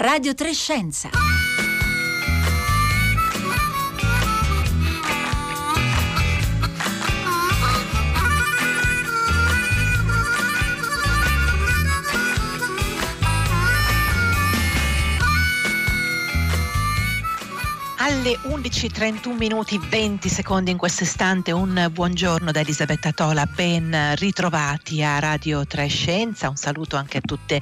Radio Trescenza. Alle 11.31 minuti 20 secondi in questo istante un buongiorno da Elisabetta Tola, ben ritrovati a Radio Trescenza, un saluto anche a tutte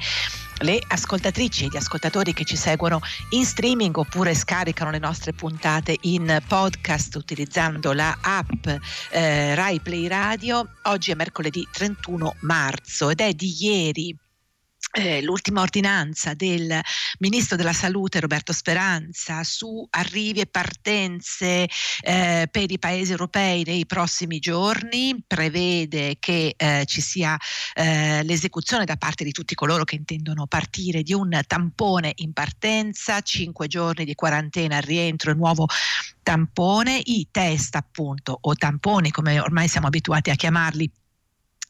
le ascoltatrici e gli ascoltatori che ci seguono in streaming oppure scaricano le nostre puntate in podcast utilizzando la app eh, Rai Play Radio. Oggi è mercoledì 31 marzo ed è di ieri eh, l'ultima ordinanza del ministro della salute Roberto Speranza su arrivi e partenze eh, per i paesi europei nei prossimi giorni prevede che eh, ci sia eh, l'esecuzione da parte di tutti coloro che intendono partire di un tampone in partenza, cinque giorni di quarantena al rientro e nuovo tampone, i test appunto o tamponi come ormai siamo abituati a chiamarli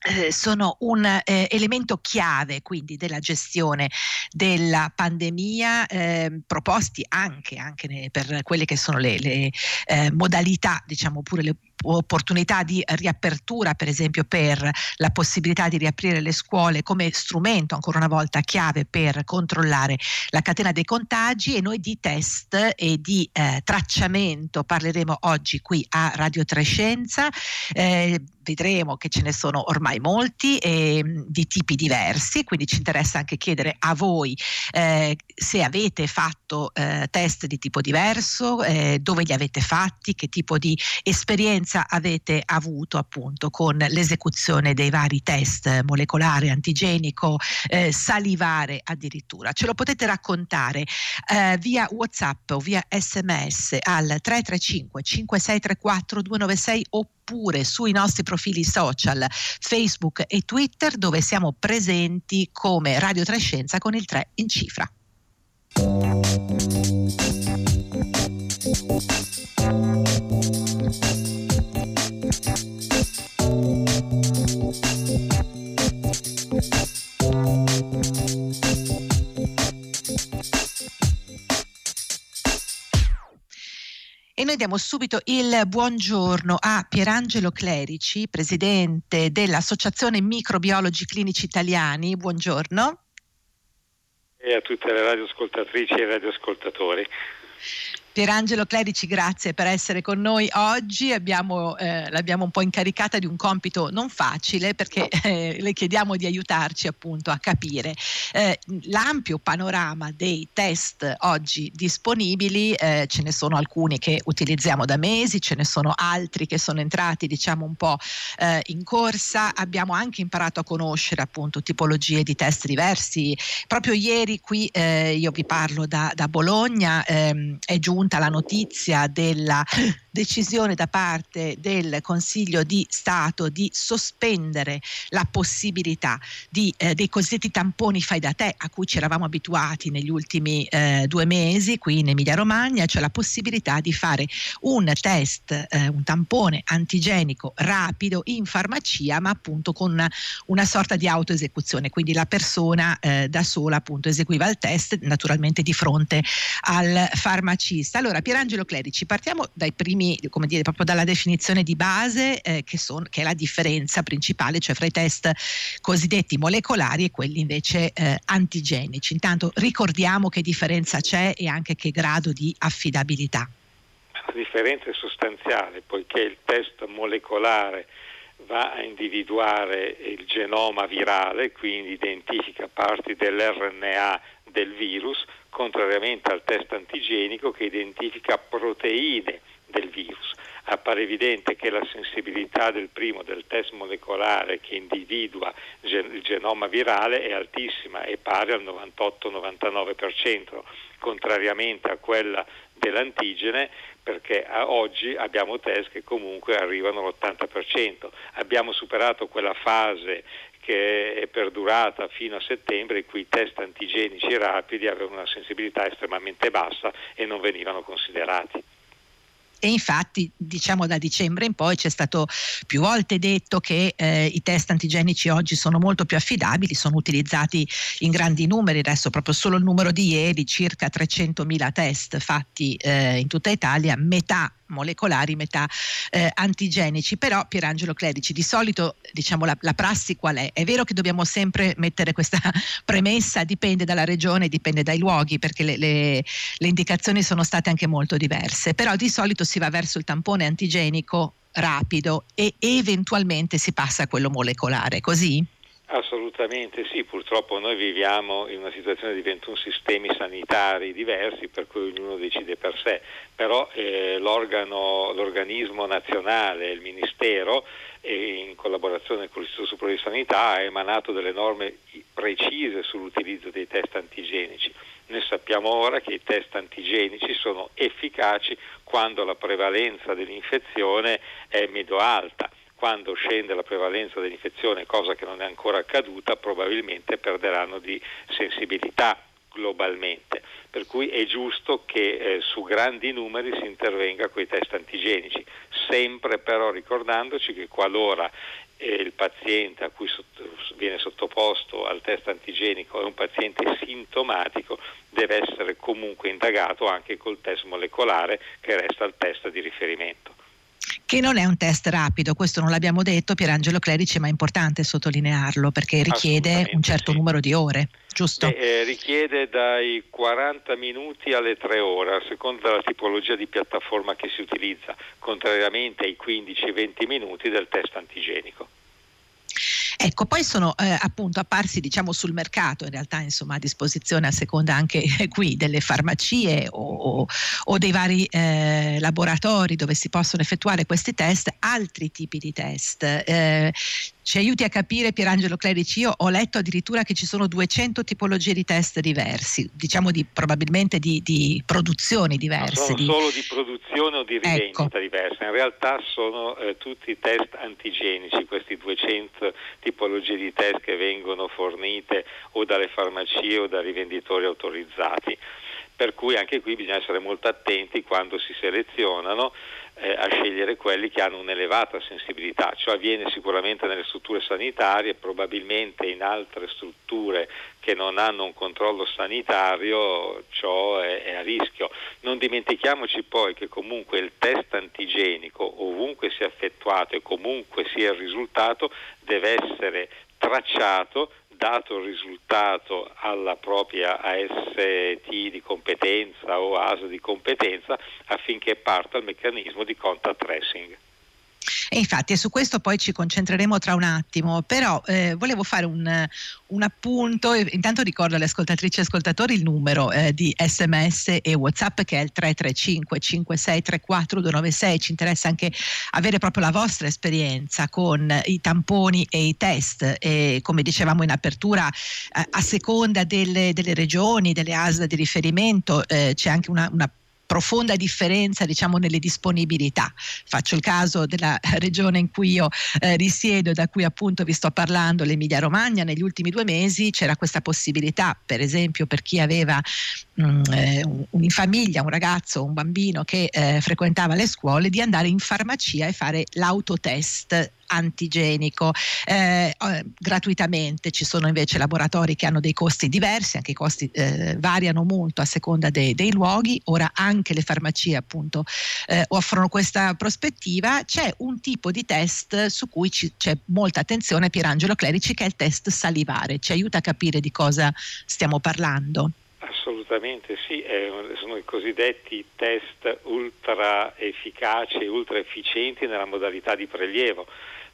eh, sono un eh, elemento chiave quindi della gestione della pandemia eh, proposti anche, anche ne, per quelle che sono le, le eh, modalità diciamo pure le opportunità di riapertura, per esempio per la possibilità di riaprire le scuole come strumento ancora una volta chiave per controllare la catena dei contagi e noi di test e di eh, tracciamento parleremo oggi qui a Radio Trescenza. Eh, vedremo che ce ne sono ormai molti e di tipi diversi, quindi ci interessa anche chiedere a voi eh, se avete fatto eh, test di tipo diverso, eh, dove li avete fatti, che tipo di esperienza esperienza avete avuto appunto con l'esecuzione dei vari test molecolare, antigenico, eh, salivare addirittura. Ce lo potete raccontare eh, via WhatsApp o via SMS al 335 5634 296 oppure sui nostri profili social Facebook e Twitter dove siamo presenti come Radio Trescenza con il 3 in cifra. Noi diamo subito il buongiorno a Pierangelo Clerici, presidente dell'Associazione Microbiologi Clinici Italiani. Buongiorno. E a tutte le radioascoltatrici e radioascoltatori. Pierangelo Clerici, grazie per essere con noi oggi. Abbiamo, eh, l'abbiamo un po' incaricata di un compito non facile perché eh, le chiediamo di aiutarci appunto a capire eh, l'ampio panorama dei test oggi disponibili. Eh, ce ne sono alcuni che utilizziamo da mesi, ce ne sono altri che sono entrati diciamo un po' eh, in corsa. Abbiamo anche imparato a conoscere appunto tipologie di test diversi. Proprio ieri qui eh, io vi parlo da, da Bologna, ehm, è giunta giunta la notizia della decisione da parte del Consiglio di Stato di sospendere la possibilità di, eh, dei cosiddetti tamponi fai da te a cui ci eravamo abituati negli ultimi eh, due mesi qui in Emilia Romagna, cioè la possibilità di fare un test, eh, un tampone antigenico rapido in farmacia, ma appunto con una, una sorta di autoesecuzione, quindi la persona eh, da sola appunto eseguiva il test naturalmente di fronte al farmacista. Allora, Pierangelo Clerici, partiamo dai primi come dire, proprio dalla definizione di base eh, che, son, che, è la differenza principale, cioè fra i test cosiddetti molecolari e quelli invece eh, antigenici. Intanto ricordiamo che differenza c'è e anche che grado di affidabilità. La differenza è sostanziale, poiché il test molecolare va a individuare il genoma virale, quindi identifica parti dell'RNA del virus, contrariamente al test antigenico che identifica proteine del virus. Appare evidente che la sensibilità del primo, del test molecolare che individua il genoma virale è altissima, è pari al 98-99%, contrariamente a quella dell'antigene perché oggi abbiamo test che comunque arrivano all'80%. Abbiamo superato quella fase che è perdurata fino a settembre in cui i test antigenici rapidi avevano una sensibilità estremamente bassa e non venivano considerati. E infatti, diciamo da dicembre in poi c'è stato più volte detto che eh, i test antigenici oggi sono molto più affidabili, sono utilizzati in grandi numeri, adesso proprio solo il numero di ieri, circa 300.000 test fatti eh, in tutta Italia, metà molecolari, metà eh, antigenici. Però Pierangelo Clerici, di solito diciamo la, la, prassi qual è? È vero che dobbiamo sempre mettere questa premessa, dipende dalla regione, dipende dai luoghi, perché le, le, le indicazioni sono state anche molto diverse, però di solito si va verso il tampone antigenico rapido e eventualmente si passa a quello molecolare, così? Assolutamente sì, purtroppo noi viviamo in una situazione di 21 sistemi sanitari diversi per cui ognuno decide per sé, però eh, l'organismo nazionale, il Ministero, in collaborazione con l'Istituto Superiore di Sanità ha emanato delle norme precise sull'utilizzo dei test antigenici. Noi sappiamo ora che i test antigenici sono efficaci quando la prevalenza dell'infezione è medio-alta quando scende la prevalenza dell'infezione, cosa che non è ancora accaduta, probabilmente perderanno di sensibilità globalmente. Per cui è giusto che eh, su grandi numeri si intervenga con i test antigenici, sempre però ricordandoci che qualora eh, il paziente a cui sotto, viene sottoposto al test antigenico è un paziente sintomatico, deve essere comunque indagato anche col test molecolare che resta il test di riferimento che non è un test rapido, questo non l'abbiamo detto Pierangelo Clerici, ma è importante sottolinearlo perché richiede un certo sì. numero di ore, giusto? Beh, eh, richiede dai 40 minuti alle 3 ore, a seconda della tipologia di piattaforma che si utilizza, contrariamente ai 15-20 minuti del test antigenico. Ecco, poi sono eh, appunto apparsi diciamo sul mercato, in realtà insomma a disposizione a seconda anche eh, qui delle farmacie o, o dei vari eh, laboratori dove si possono effettuare questi test, altri tipi di test. Ci aiuti a capire Pierangelo Clerici, io ho letto addirittura che ci sono 200 tipologie di test diversi, diciamo di, probabilmente di, di produzioni diverse. Non sono di... solo di produzione o di rivendita ecco. diverse, in realtà sono eh, tutti test antigenici, questi 200 tipologie di test che vengono fornite o dalle farmacie o da rivenditori autorizzati per cui anche qui bisogna essere molto attenti quando si selezionano eh, a scegliere quelli che hanno un'elevata sensibilità. Ciò avviene sicuramente nelle strutture sanitarie, probabilmente in altre strutture che non hanno un controllo sanitario ciò è, è a rischio. Non dimentichiamoci poi che comunque il test antigenico, ovunque sia effettuato e comunque sia il risultato, deve essere tracciato dato risultato alla propria AST di competenza o ASA di competenza affinché parta il meccanismo di contact tracing. E infatti su questo poi ci concentreremo tra un attimo, però eh, volevo fare un, un, appunto, intanto ricordo alle ascoltatrici e ascoltatori il numero eh, di sms e whatsapp che è il 335 5634 296, ci interessa anche avere proprio la vostra esperienza con i tamponi e i test e come dicevamo in apertura eh, a seconda delle, delle, regioni, delle ASL di riferimento eh, c'è anche una, una profonda differenza diciamo, nelle disponibilità. Faccio il caso della regione in cui io eh, risiedo, da cui appunto vi sto parlando, l'Emilia Romagna, negli ultimi due mesi c'era questa possibilità, per esempio per chi aveva mh, mm, eh, un, in famiglia un ragazzo, un bambino che eh, frequentava le scuole, di andare in farmacia e fare l'autotest antigenico eh, eh, gratuitamente. Ci sono invece laboratori che hanno dei costi diversi, anche i costi eh, variano molto a seconda dei, dei, luoghi. Ora anche le farmacie appunto eh, offrono questa prospettiva. C'è un tipo di test su cui ci, c'è molta attenzione, Pierangelo Clerici, che è il test salivare. Ci aiuta a capire di cosa stiamo parlando. Assolutamente sì, sono i cosiddetti test ultra efficaci e ultra efficienti nella modalità di prelievo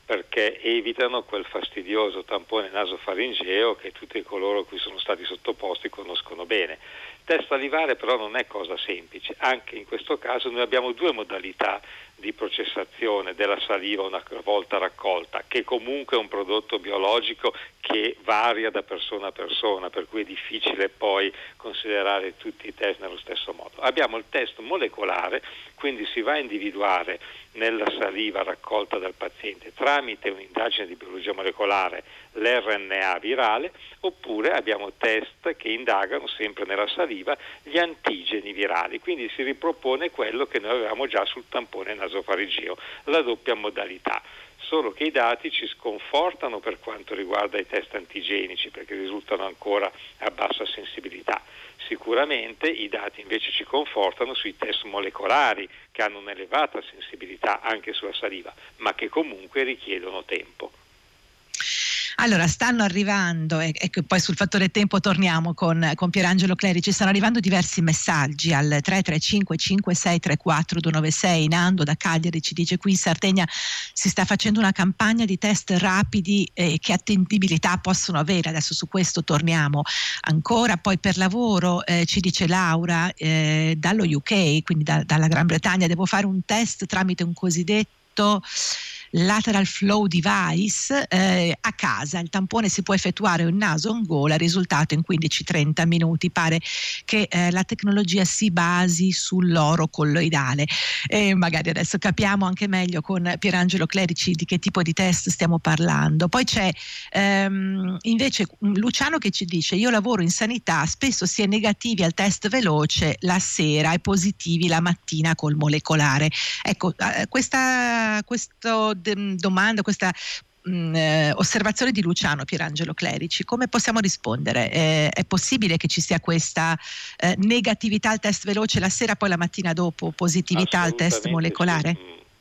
perché evitano quel fastidioso tampone nasofaringeo che tutti coloro cui sono stati sottoposti conoscono bene. Il test però non è cosa semplice, anche in questo caso noi abbiamo due modalità di processazione della saliva una volta raccolta, che comunque è un prodotto biologico che varia da persona a persona, per cui è difficile poi considerare tutti i test nello stesso modo. Abbiamo il test molecolare, quindi si va a individuare nella saliva raccolta dal paziente tramite un'indagine di biologia molecolare l'RNA virale oppure abbiamo test che indagano sempre nella saliva gli antigeni virali, quindi si ripropone quello che noi avevamo già sul tampone nasofarigeo, la doppia modalità solo che i dati ci sconfortano per quanto riguarda i test antigenici perché risultano ancora a bassa sensibilità. Sicuramente i dati invece ci confortano sui test molecolari che hanno un'elevata sensibilità anche sulla saliva, ma che comunque richiedono tempo. Allora, stanno arrivando, e, e poi sul fattore tempo torniamo con, con Pierangelo Clerici, stanno arrivando diversi messaggi al 335 5634 296. Nando da Cagliari ci dice qui in Sardegna si sta facendo una campagna di test rapidi eh, che attendibilità possono avere. Adesso su questo torniamo ancora. Poi per lavoro eh, ci dice Laura eh, dallo UK, quindi da, dalla Gran Bretagna, devo fare un test tramite un cosiddetto lateral flow device eh, a casa. Il tampone si può effettuare in naso in gola, risultato in 15-30 minuti. Pare che eh, la tecnologia si basi sull'oro colloidale. E magari adesso capiamo anche meglio con Pierangelo Clerici di che tipo di test stiamo parlando. Poi c'è ehm, invece Luciano che ci dice io lavoro in sanità, spesso si è negativi al test veloce la sera e positivi la mattina col molecolare. Ecco, eh, questa, questo domanda, questa mh, mm, eh, osservazione di Luciano Pierangelo Clerici, come possiamo rispondere? Eh, è possibile che ci sia questa eh, negatività al test veloce la sera, poi la mattina dopo positività al test molecolare?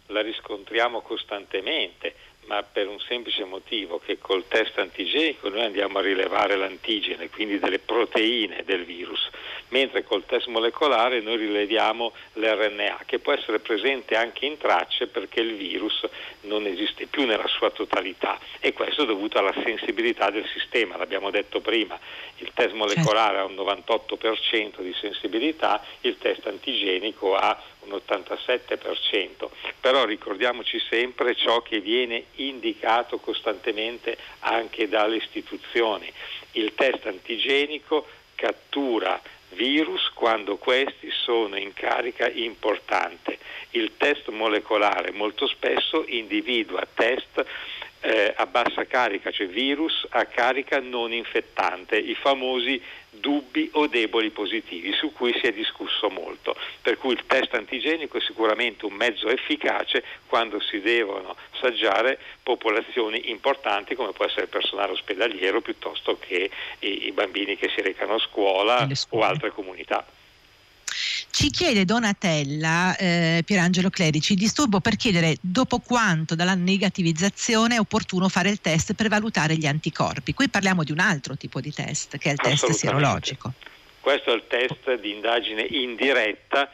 La riscontriamo costantemente ma per un semplice motivo che col test antigenico noi andiamo a rilevare l'antigene, quindi delle proteine del virus, mentre col test molecolare noi rileviamo l'RNA che può essere presente anche in tracce perché il virus non esiste più nella sua totalità. E questo è dovuto alla sensibilità del sistema, l'abbiamo detto prima, il test molecolare ha un 98% di sensibilità, il test antigenico ha un 87%, però ricordiamoci sempre ciò che viene indicato costantemente anche dalle istituzioni. Il test antigenico cattura virus quando questi sono in carica importante. Il test molecolare molto spesso individua test eh, a bassa carica, cioè virus a carica non infettante, i famosi dubbi o deboli positivi su cui si è discusso molto. Per cui il test antigenico è sicuramente un mezzo efficace quando si devono assaggiare popolazioni importanti come può essere il personale ospedaliero piuttosto che i, i bambini che si recano a scuola o altre comunità. Ci chiede Donatella eh, Pierangelo Clerici, disturbo per chiedere dopo quanto dalla negativizzazione è opportuno fare il test per valutare gli anticorpi. Qui parliamo di un altro tipo di test, che è il test sierologico. Questo è il test di indagine indiretta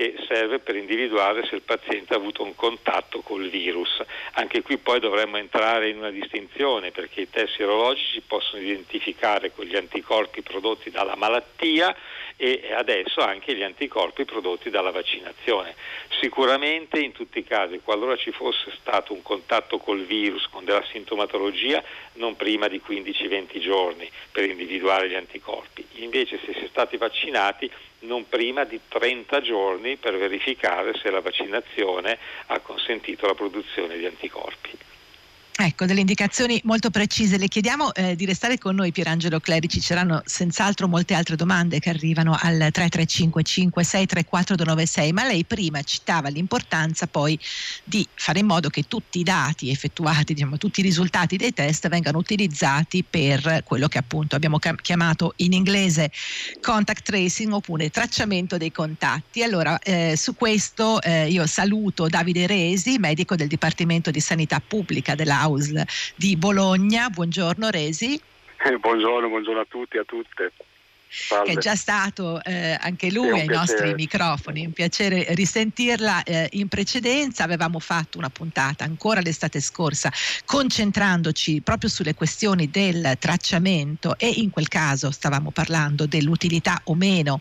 che serve per individuare se il paziente ha avuto un contatto col virus. Anche qui poi dovremmo entrare in una distinzione perché i test sierologici possono identificare quegli anticorpi prodotti dalla malattia e adesso anche gli anticorpi prodotti dalla vaccinazione. Sicuramente in tutti i casi, qualora ci fosse stato un contatto col virus con della sintomatologia, non prima di 15-20 giorni per individuare gli anticorpi. Invece se si è stati vaccinati non prima di 30 giorni per verificare se la vaccinazione ha consentito la produzione di anticorpi. Ecco, delle indicazioni molto precise. Le chiediamo eh, di restare con noi, Pierangelo Clerici. C'erano senz'altro molte altre domande che arrivano al 335 5634 296, ma lei prima citava l'importanza poi di fare in modo che tutti i dati effettuati, diciamo, tutti i risultati dei test vengano utilizzati per quello che appunto abbiamo chiamato in inglese contact tracing oppure tracciamento dei contatti. Allora, eh, su questo eh, io saluto Davide Resi, medico del Dipartimento di Sanità Pubblica della AUSL di Bologna. Buongiorno Resi. Eh, buongiorno, buongiorno a tutti e a tutte. Salve. che è già stato eh, anche lui ai piacere. nostri microfoni. Un piacere risentirla. Eh, in precedenza avevamo fatto una puntata ancora l'estate scorsa concentrandoci proprio sulle questioni del tracciamento e in quel caso stavamo parlando dell'utilità o meno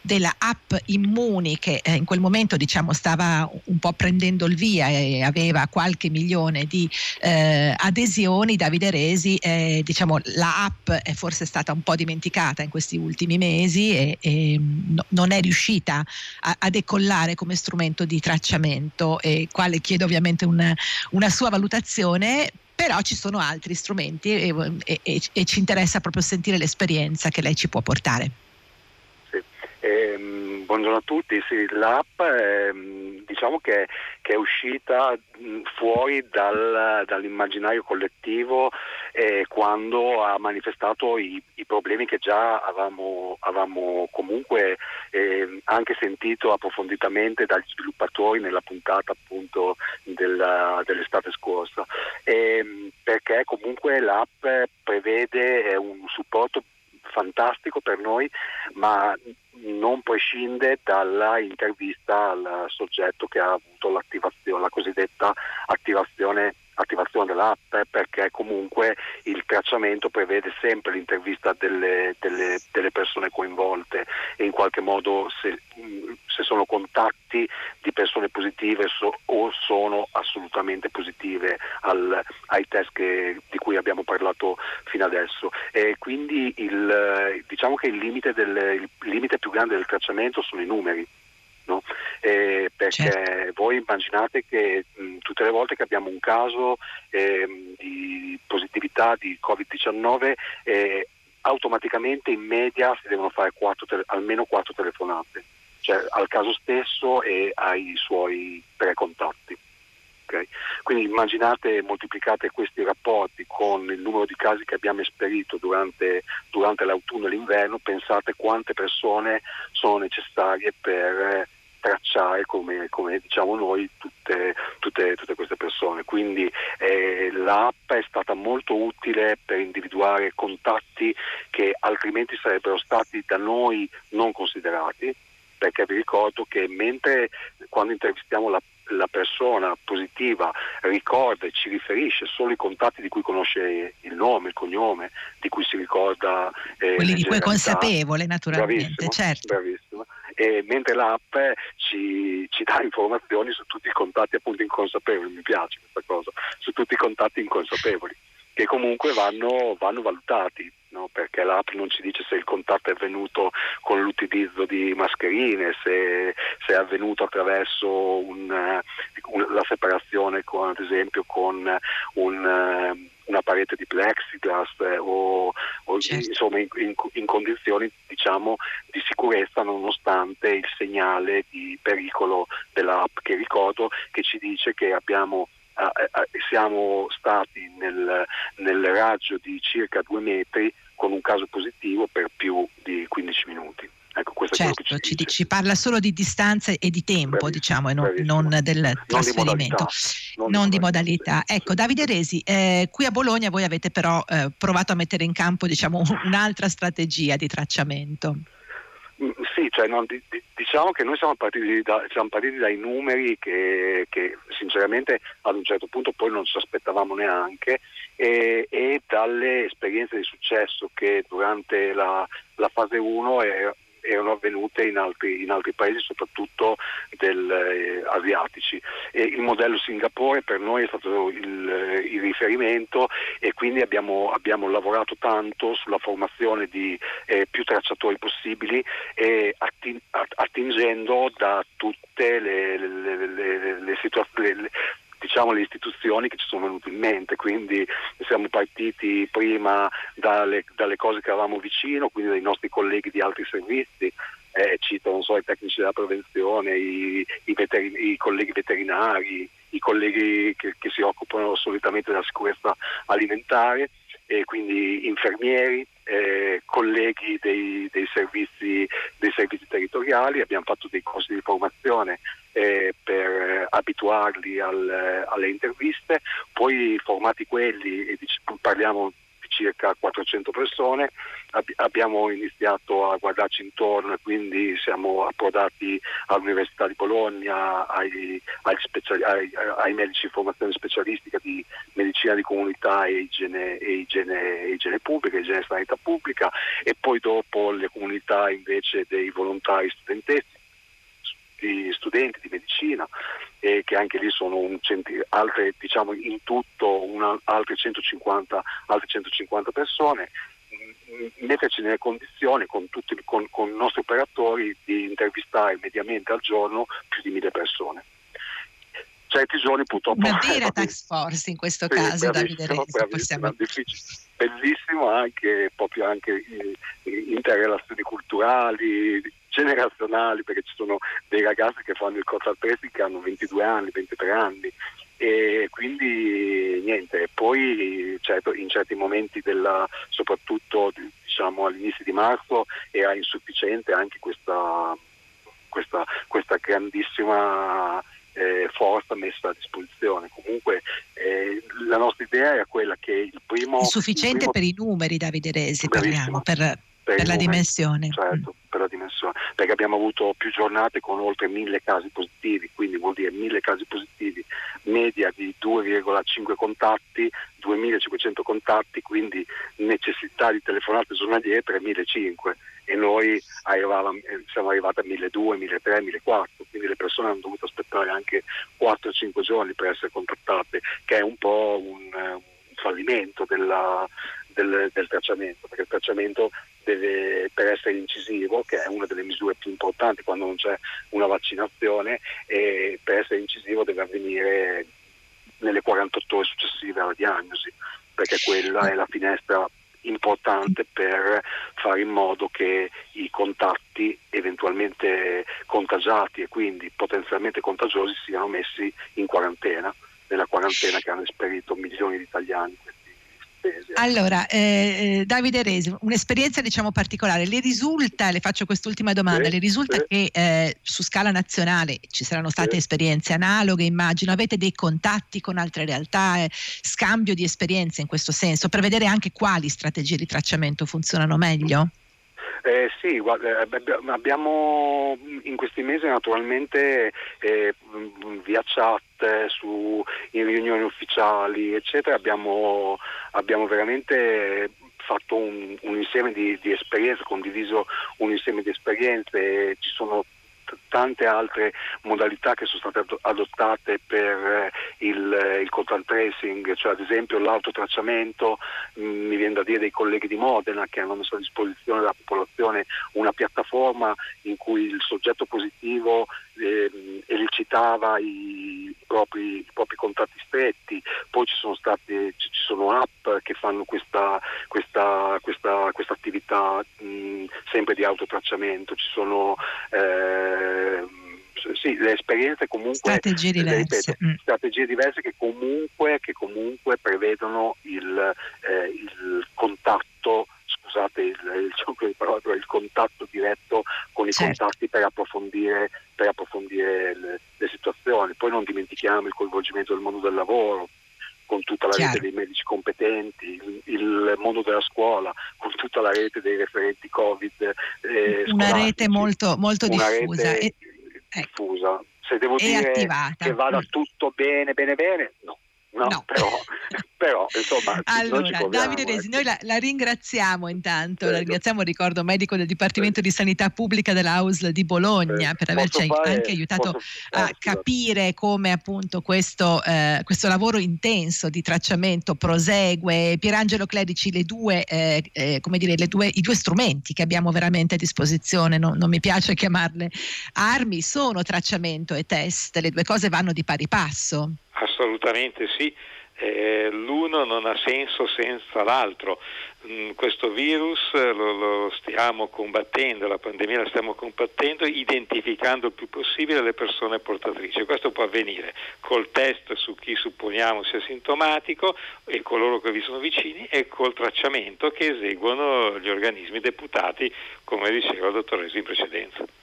della app Immuni che eh, in quel momento diciamo stava un po' prendendo il via e aveva qualche milione di eh, adesioni. Davide Resi, diciamo la app è forse stata un po' dimenticata in questi ultimi mesi e, e no, non è riuscita a, a, decollare come strumento di tracciamento e quale chiedo ovviamente una, una sua valutazione però ci sono altri strumenti e, e, e, ci interessa proprio sentire l'esperienza che lei ci può portare. Sì. Ehm buongiorno a tutti. Sì, l'app eh, diciamo che, che, è uscita fuori dal, dall'immaginario collettivo eh, quando ha manifestato i, i, problemi che già avevamo, avevamo comunque eh, anche sentito approfonditamente dagli sviluppatori nella puntata appunto della, dell'estate scorsa. Ehm, perché comunque l'app prevede un supporto fantastico per noi, ma non prescinde dalla intervista al soggetto che ha avuto l'attivazione, la cosiddetta attivazione attivazione dell'app perché comunque il tracciamento prevede sempre l'intervista delle, delle, delle persone coinvolte e in qualche modo se, se sono contatti di persone positive so, o sono assolutamente positive al, ai test che, di cui abbiamo parlato fino adesso. E quindi il, diciamo che il limite, del, il limite più grande del tracciamento sono i numeri no? eh, perché certo. voi immaginate che mh, tutte le volte che abbiamo un caso eh, di positività di Covid-19 eh, automaticamente in media si devono fare tele- almeno quattro telefonate, cioè al caso stesso e ai suoi tre contatti. Okay? Quindi immaginate, moltiplicate questi rapporti con il numero di casi che abbiamo esperito durante, durante l'autunno e l'inverno, pensate quante persone sono necessarie per tracciare come, come diciamo noi tutte, tutte, tutte, queste persone. Quindi eh, l'app è stata molto utile per individuare contatti che altrimenti sarebbero stati da noi non considerati, perché vi ricordo che mentre quando intervistiamo la la persona positiva ricorda e ci riferisce solo i contatti di cui conosce il nome, il cognome, di cui si ricorda. Eh, Quelli di cui è consapevole, naturalmente, bravissimo, certo. Bravissimo. E mentre l'app ci, ci, dà informazioni su tutti i contatti appunto inconsapevoli, mi piace questa cosa, su tutti i contatti inconsapevoli, che comunque vanno, vanno valutati no? perché l'app non ci dice se il contatto è avvenuto con l'utilizzo di mascherine, se, se è avvenuto attraverso un, un, la separazione con, ad esempio con un, una parete di plexiglass eh, o, o certo. insomma in, in, in condizioni diciamo, di sicurezza nonostante il segnale di pericolo dell'app che ricordo che ci dice che abbiamo siamo stati nel, nel raggio di circa due metri con un caso positivo per più di 15 minuti. Ecco, certo, ci, ci, ci, parla solo di distanza e di tempo, diciamo, e non, non del non trasferimento, di non, non, di modalità. Ecco, Davide Resi, eh, qui a Bologna voi avete però eh, provato a mettere in campo diciamo, un'altra strategia di tracciamento. Cioè, no, di, di, diciamo che noi siamo partiti, da, siamo partiti dai numeri che, che, sinceramente ad un certo punto poi non ci aspettavamo neanche e, e dalle esperienze di successo che durante la, la fase 1 è, erano avvenute in altri, in altri paesi, soprattutto del, eh, asiatici. E il modello Singapore per noi è stato il, il riferimento e quindi abbiamo, abbiamo, lavorato tanto sulla formazione di eh, più tracciatori possibili e attingendo da tutte le, le, le, le situazioni diciamo, le istituzioni che ci sono venute in mente, quindi siamo partiti prima dalle, dalle cose che avevamo vicino, quindi dai nostri colleghi di altri servizi, eh, cito so, i tecnici della prevenzione, i, i, veterin- i colleghi veterinari, i colleghi che, che, si occupano solitamente della sicurezza alimentare, quindi infermieri, eh, colleghi dei, dei, servizi, dei, servizi, territoriali, abbiamo fatto dei corsi di formazione eh, per abituarli al, alle interviste, poi formati quelli, e parliamo circa 400 persone, Ab- abbiamo iniziato a guardarci intorno e quindi siamo approdati all'Università di Bologna, ai, ai, speciali- ai, ai medici di formazione specialistica di medicina di comunità e igiene, e igiene, igiene pubblica, igiene sanità pubblica e poi dopo le comunità invece dei volontari studenteschi di studenti di medicina e che anche lì sono centi, altre, diciamo in tutto una, altre, 150, altre 150 persone metterci nelle condizioni con, tutti, con, con i nostri operatori di intervistare mediamente al giorno più di mille persone certi giorni purtroppo... Una vera tax force in questo sì, caso, Davide Renzi. Possiamo... Bellissimo anche, proprio anche interrelazioni culturali, generazionali, perché ci sono dei ragazzi che fanno il contact tracing che hanno 22 anni, 23 anni e quindi niente, poi certo, in certi momenti della, soprattutto diciamo, all'inizio di marzo era insufficiente anche questa, questa, questa grandissima eh, forza messa a disposizione. Comunque eh, la nostra idea era quella che il primo... È sufficiente primo, per i numeri, Davide Resi, parliamo, per, per, per la dimensione. Certo, per la dimensione, perché abbiamo avuto più giornate con oltre mille casi positivi, quindi vuol dire mille casi positivi, media di 2,5 contatti, 2500 contatti, quindi necessità di telefonate giornaliere 3500 e noi siamo arrivati a 1200, 1300, 1400, quindi le persone hanno dovuto aspettare anche 4-5 giorni per essere contattate, che è un po' un, un fallimento della, del, del, tracciamento, perché il tracciamento incisivo, che è una delle misure più importanti quando non c'è una vaccinazione, e per essere incisivo deve avvenire nelle 48 ore successive alla diagnosi, perché quella è la finestra importante per fare in modo che i contatti eventualmente contagiati e quindi potenzialmente contagiosi siano messi in quarantena, nella quarantena che hanno esperito milioni di italiani. Allora, eh, eh, Davide Resi, un'esperienza diciamo particolare, le risulta, le faccio quest'ultima domanda, sì, le risulta sì. che eh, su scala nazionale ci saranno state sì. esperienze analoghe, immagino, avete dei contatti con altre realtà, eh, scambio di esperienze in questo senso, per vedere anche quali strategie di tracciamento funzionano meglio? Eh, sì, guarda, eh, abbiamo in questi mesi naturalmente eh, via chat, su, in riunioni ufficiali, eccetera, abbiamo, abbiamo veramente fatto un, un insieme di, di, esperienze, condiviso un insieme di esperienze, ci sono tante altre modalità che sono state adottate per eh, il, il contact tracing, cioè ad esempio l'autotracciamento, mm, mi viene da dire dei colleghi di Modena che hanno messo a disposizione della popolazione una piattaforma in cui il soggetto positivo eh, elicitava i, propri, i, propri, contatti stretti, poi ci sono, state, ci sono app che fanno questa, questa, questa, questa attività mh, sempre di autotracciamento, ci sono eh, sì, le esperienze comunque strategie diverse, ripeto, mm. strategie diverse che, comunque, che comunque prevedono il, eh, il contatto scusate il, il gioco di parole, il contatto diretto con i certo. contatti per approfondire, per approfondire le, le, situazioni. Poi non dimentichiamo il coinvolgimento del mondo del lavoro con tutta la Chiaro. rete dei medici competenti, il, il, mondo della scuola, con tutta la rete dei referenti Covid. Eh, Una rete molto, molto diffusa. E, diffusa. Se devo dire attivata. che vada mm. tutto bene, bene, bene, no. No, no. Però, però, insomma allora Davide Resi ecco. noi la, la, ringraziamo intanto Prego. la ringraziamo ricordo medico del Dipartimento Prego. di Sanità Pubblica dell'AUSL di Bologna Prego. per averci fare, anche aiutato posso, a eh, capire come appunto questo, eh, questo, lavoro intenso di tracciamento prosegue Pierangelo Clerici le due, eh, eh, come dire, le due, i due strumenti che abbiamo veramente a disposizione non, non mi piace chiamarle armi sono tracciamento e test le due cose vanno di pari passo Assolutamente sì, eh, l'uno non ha senso senza l'altro. Mm, questo virus lo, lo, stiamo combattendo, la pandemia la stiamo combattendo identificando il più possibile le persone portatrici. Questo può avvenire col test su chi supponiamo sia sintomatico e coloro che vi sono vicini e col tracciamento che eseguono gli organismi deputati, come diceva il dottor Resi in precedenza.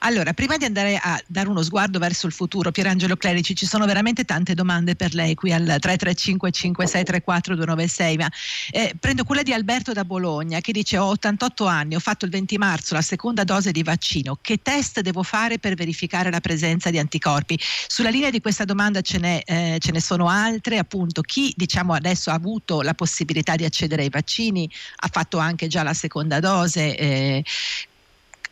Allora, prima di andare a dare uno sguardo verso il futuro, Pierangelo Clerici, ci sono veramente tante domande per lei qui al 335 5634 296, ma eh, prendo quella di Alberto da Bologna che dice ho 88 anni, ho fatto il 20 marzo la seconda dose di vaccino, che test devo fare per verificare la presenza di anticorpi? Sulla linea di questa domanda ce, n'è, eh, ce ne sono altre, appunto chi diciamo adesso ha avuto la possibilità di accedere ai vaccini, ha fatto anche già la seconda dose, eh,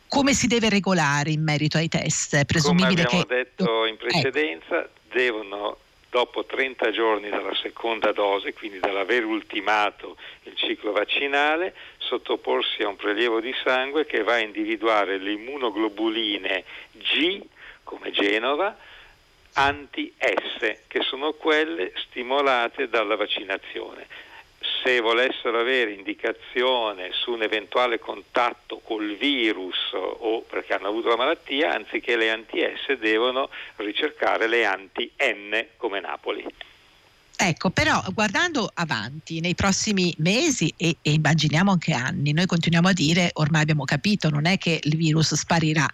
come si deve regolare in merito ai test? Presumibile Come abbiamo che... detto in precedenza, ecco. devono dopo 30 giorni dalla seconda dose, quindi dall'aver ultimato il ciclo vaccinale, sottoporsi a un prelievo di sangue che va a individuare le immunoglobuline G, come Genova, anti-S, che sono quelle stimolate dalla vaccinazione se volessero avere indicazione su un eventuale contatto col virus o perché hanno avuto la malattia, anziché le anti-S devono ricercare le anti-N come Napoli. Ecco, però guardando avanti nei prossimi mesi e, e, immaginiamo anche anni, noi continuiamo a dire, ormai abbiamo capito, non è che il virus sparirà,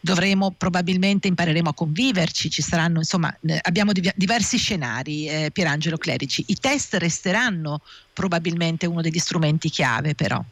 dovremo probabilmente impareremo a conviverci, ci saranno, insomma, abbiamo div- diversi scenari, eh, Pierangelo Clerici. I test resteranno probabilmente uno degli strumenti chiave però.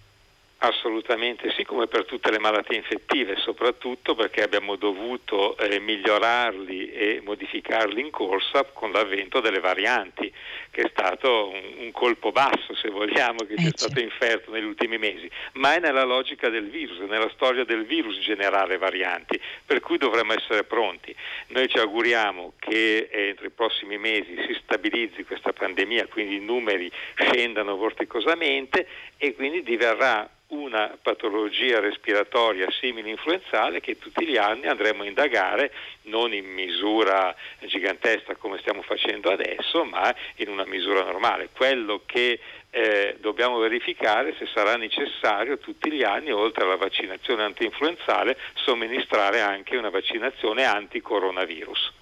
Assolutamente sì, come per tutte le malattie infettive, soprattutto perché abbiamo dovuto eh, migliorarli e modificarli in corsa con l'avvento delle varianti, che è stato un, un colpo basso, se vogliamo, che ci è eh, stato inferto negli ultimi mesi, ma è nella logica del virus, nella storia del virus generare varianti, per cui dovremmo essere pronti. Noi ci auguriamo che eh, entro i prossimi mesi si stabilizzi questa pandemia, quindi i numeri scendano vorticosamente e quindi diverrà una patologia respiratoria simile influenzale che tutti gli anni andremo a indagare non in misura gigantesca come stiamo facendo adesso, ma in una misura normale. Quello che eh, dobbiamo verificare se sarà necessario tutti gli anni, oltre alla vaccinazione anti-influenzale, somministrare anche una vaccinazione anti-coronavirus.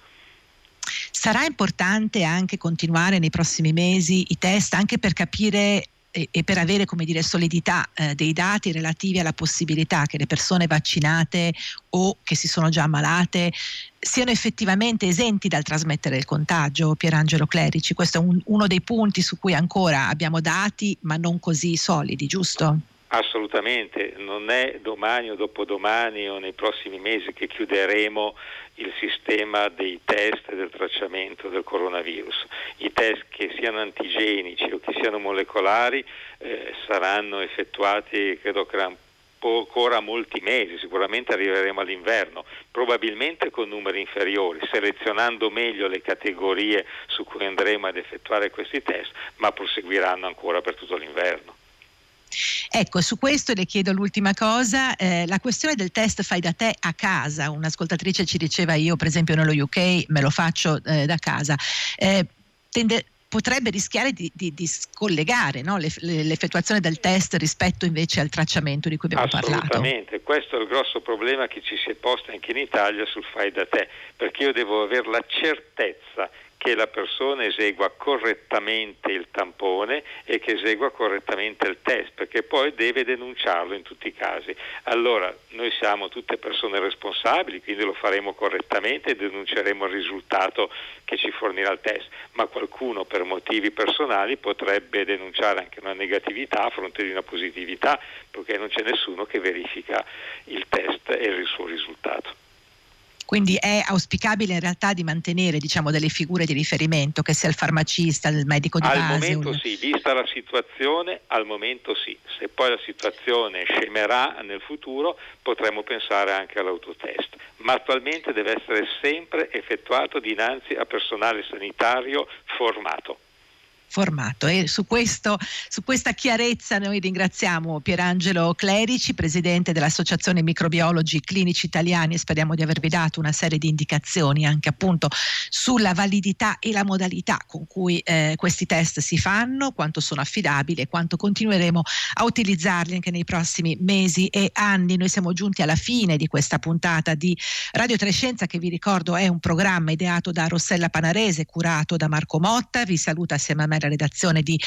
Sarà importante anche continuare nei prossimi mesi i test anche per capire e, per avere come dire, solidità eh, dei dati relativi alla possibilità che le persone vaccinate o che si sono già ammalate siano effettivamente esenti dal trasmettere il contagio, Pierangelo Clerici. Questo è un, uno dei punti su cui ancora abbiamo dati ma non così solidi, giusto? Assolutamente, non è domani o dopodomani o nei prossimi mesi che chiuderemo il sistema dei test del tracciamento del coronavirus. I test che siano antigenici o che siano molecolari eh, saranno effettuati credo ancora molti mesi, sicuramente arriveremo all'inverno, probabilmente con numeri inferiori, selezionando meglio le categorie su cui andremo ad effettuare questi test, ma proseguiranno ancora per tutto l'inverno. Ecco, su questo le chiedo l'ultima cosa, eh, la questione del test fai da te a casa, un'ascoltatrice ci diceva io per esempio nello UK me lo faccio eh, da casa, eh, tende, potrebbe rischiare di, di, di scollegare no? Le, le, l'effettuazione del test rispetto invece al tracciamento di cui abbiamo Assolutamente. parlato. Assolutamente, questo è il grosso problema che ci si è posto anche in Italia sul fai da te, perché io devo avere la certezza che la persona esegua correttamente il tampone e che esegua correttamente il test, perché poi deve denunciarlo in tutti i casi. Allora, noi siamo tutte persone responsabili, quindi lo faremo correttamente e denunceremo il risultato che ci fornirà il test, ma qualcuno per motivi personali potrebbe denunciare anche una negatività a fronte di una positività, perché non c'è nessuno che verifica il test e il suo risultato. Quindi è auspicabile in realtà di mantenere diciamo, delle figure di riferimento, che sia il farmacista, il medico di al base. Al momento un... sì, vista la situazione, al momento sì. Se poi la situazione scemerà nel futuro potremmo pensare anche all'autotest, ma attualmente deve essere sempre effettuato dinanzi a personale sanitario formato formato. E su, questo, su questa chiarezza noi ringraziamo Pierangelo Clerici, presidente dell'Associazione Microbiologi Clinici Italiani e speriamo di avervi dato una serie di indicazioni anche appunto sulla validità e la modalità con cui eh, questi test si fanno, quanto sono affidabili e quanto continueremo a utilizzarli anche nei prossimi mesi e anni. Noi siamo giunti alla fine di questa puntata di Radio Trescenza che vi ricordo è un programma ideato da Rossella Panarese, curato da Marco Motta. Vi saluta assieme a me la redazione di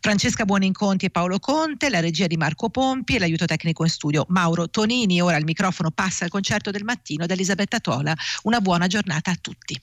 Francesca Buoninconti e Paolo Conte, la regia di Marco Pompi e l'aiuto tecnico in studio Mauro Tonini. Ora il microfono passa al concerto del mattino da Elisabetta Tola. Una buona giornata a tutti.